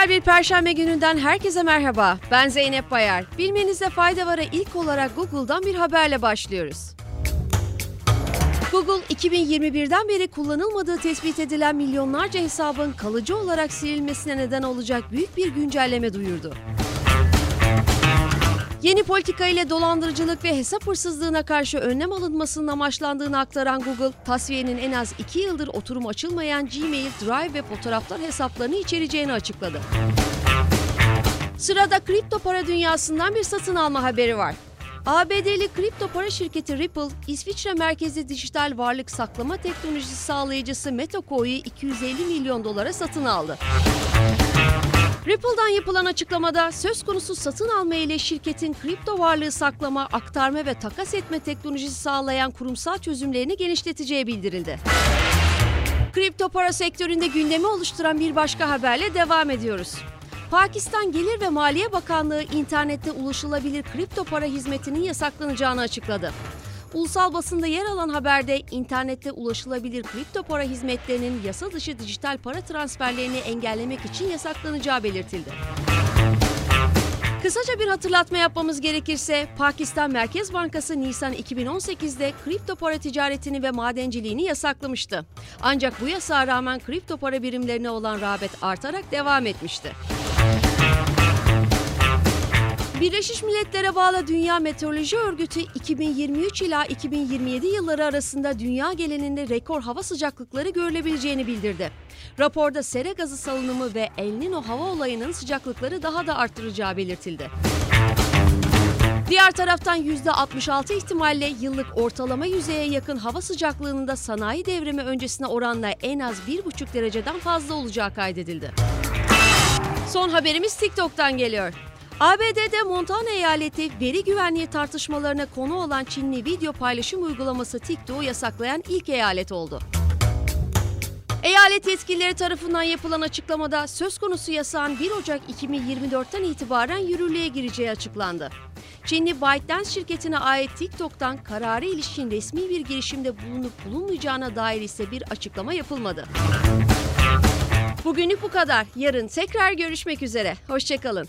Güzel bir perşembe gününden herkese merhaba. Ben Zeynep Bayar. Bilmenizde fayda var'a ilk olarak Google'dan bir haberle başlıyoruz. Google 2021'den beri kullanılmadığı tespit edilen milyonlarca hesabın kalıcı olarak silinmesine neden olacak büyük bir güncelleme duyurdu. Yeni politika ile dolandırıcılık ve hesap hırsızlığına karşı önlem alınmasının amaçlandığını aktaran Google, tasfiyenin en az 2 yıldır oturum açılmayan Gmail, Drive ve fotoğraflar hesaplarını içereceğini açıkladı. Sırada kripto para dünyasından bir satın alma haberi var. ABD'li kripto para şirketi Ripple, İsviçre merkezli dijital varlık saklama teknolojisi sağlayıcısı MetaCoin'i 250 milyon dolara satın aldı. Ripple'dan yapılan açıklamada söz konusu satın alma ile şirketin kripto varlığı saklama, aktarma ve takas etme teknolojisi sağlayan kurumsal çözümlerini genişleteceği bildirildi. Kripto para sektöründe gündemi oluşturan bir başka haberle devam ediyoruz. Pakistan Gelir ve Maliye Bakanlığı internette ulaşılabilir kripto para hizmetinin yasaklanacağını açıkladı. Ulusal basında yer alan haberde internette ulaşılabilir kripto para hizmetlerinin yasa dışı dijital para transferlerini engellemek için yasaklanacağı belirtildi. Kısaca bir hatırlatma yapmamız gerekirse Pakistan Merkez Bankası Nisan 2018'de kripto para ticaretini ve madenciliğini yasaklamıştı. Ancak bu yasağa rağmen kripto para birimlerine olan rağbet artarak devam etmişti. Birleşmiş Milletler'e bağlı Dünya Meteoroloji Örgütü 2023 ila 2027 yılları arasında dünya genelinde rekor hava sıcaklıkları görülebileceğini bildirdi. Raporda sera gazı salınımı ve El Nino hava olayının sıcaklıkları daha da arttıracağı belirtildi. Diğer taraftan %66 ihtimalle yıllık ortalama yüzeye yakın hava sıcaklığının da sanayi devrimi öncesine oranla en az 1,5 dereceden fazla olacağı kaydedildi. Son haberimiz TikTok'tan geliyor. ABD'de Montana eyaleti veri güvenliği tartışmalarına konu olan Çinli video paylaşım uygulaması TikTok'u yasaklayan ilk eyalet oldu. Eyalet yetkilileri tarafından yapılan açıklamada söz konusu yasağın 1 Ocak 2024'ten itibaren yürürlüğe gireceği açıklandı. Çinli ByteDance şirketine ait TikTok'tan kararı ilişkin resmi bir girişimde bulunup bulunmayacağına dair ise bir açıklama yapılmadı. Bugünlük bu kadar. Yarın tekrar görüşmek üzere. Hoşçakalın.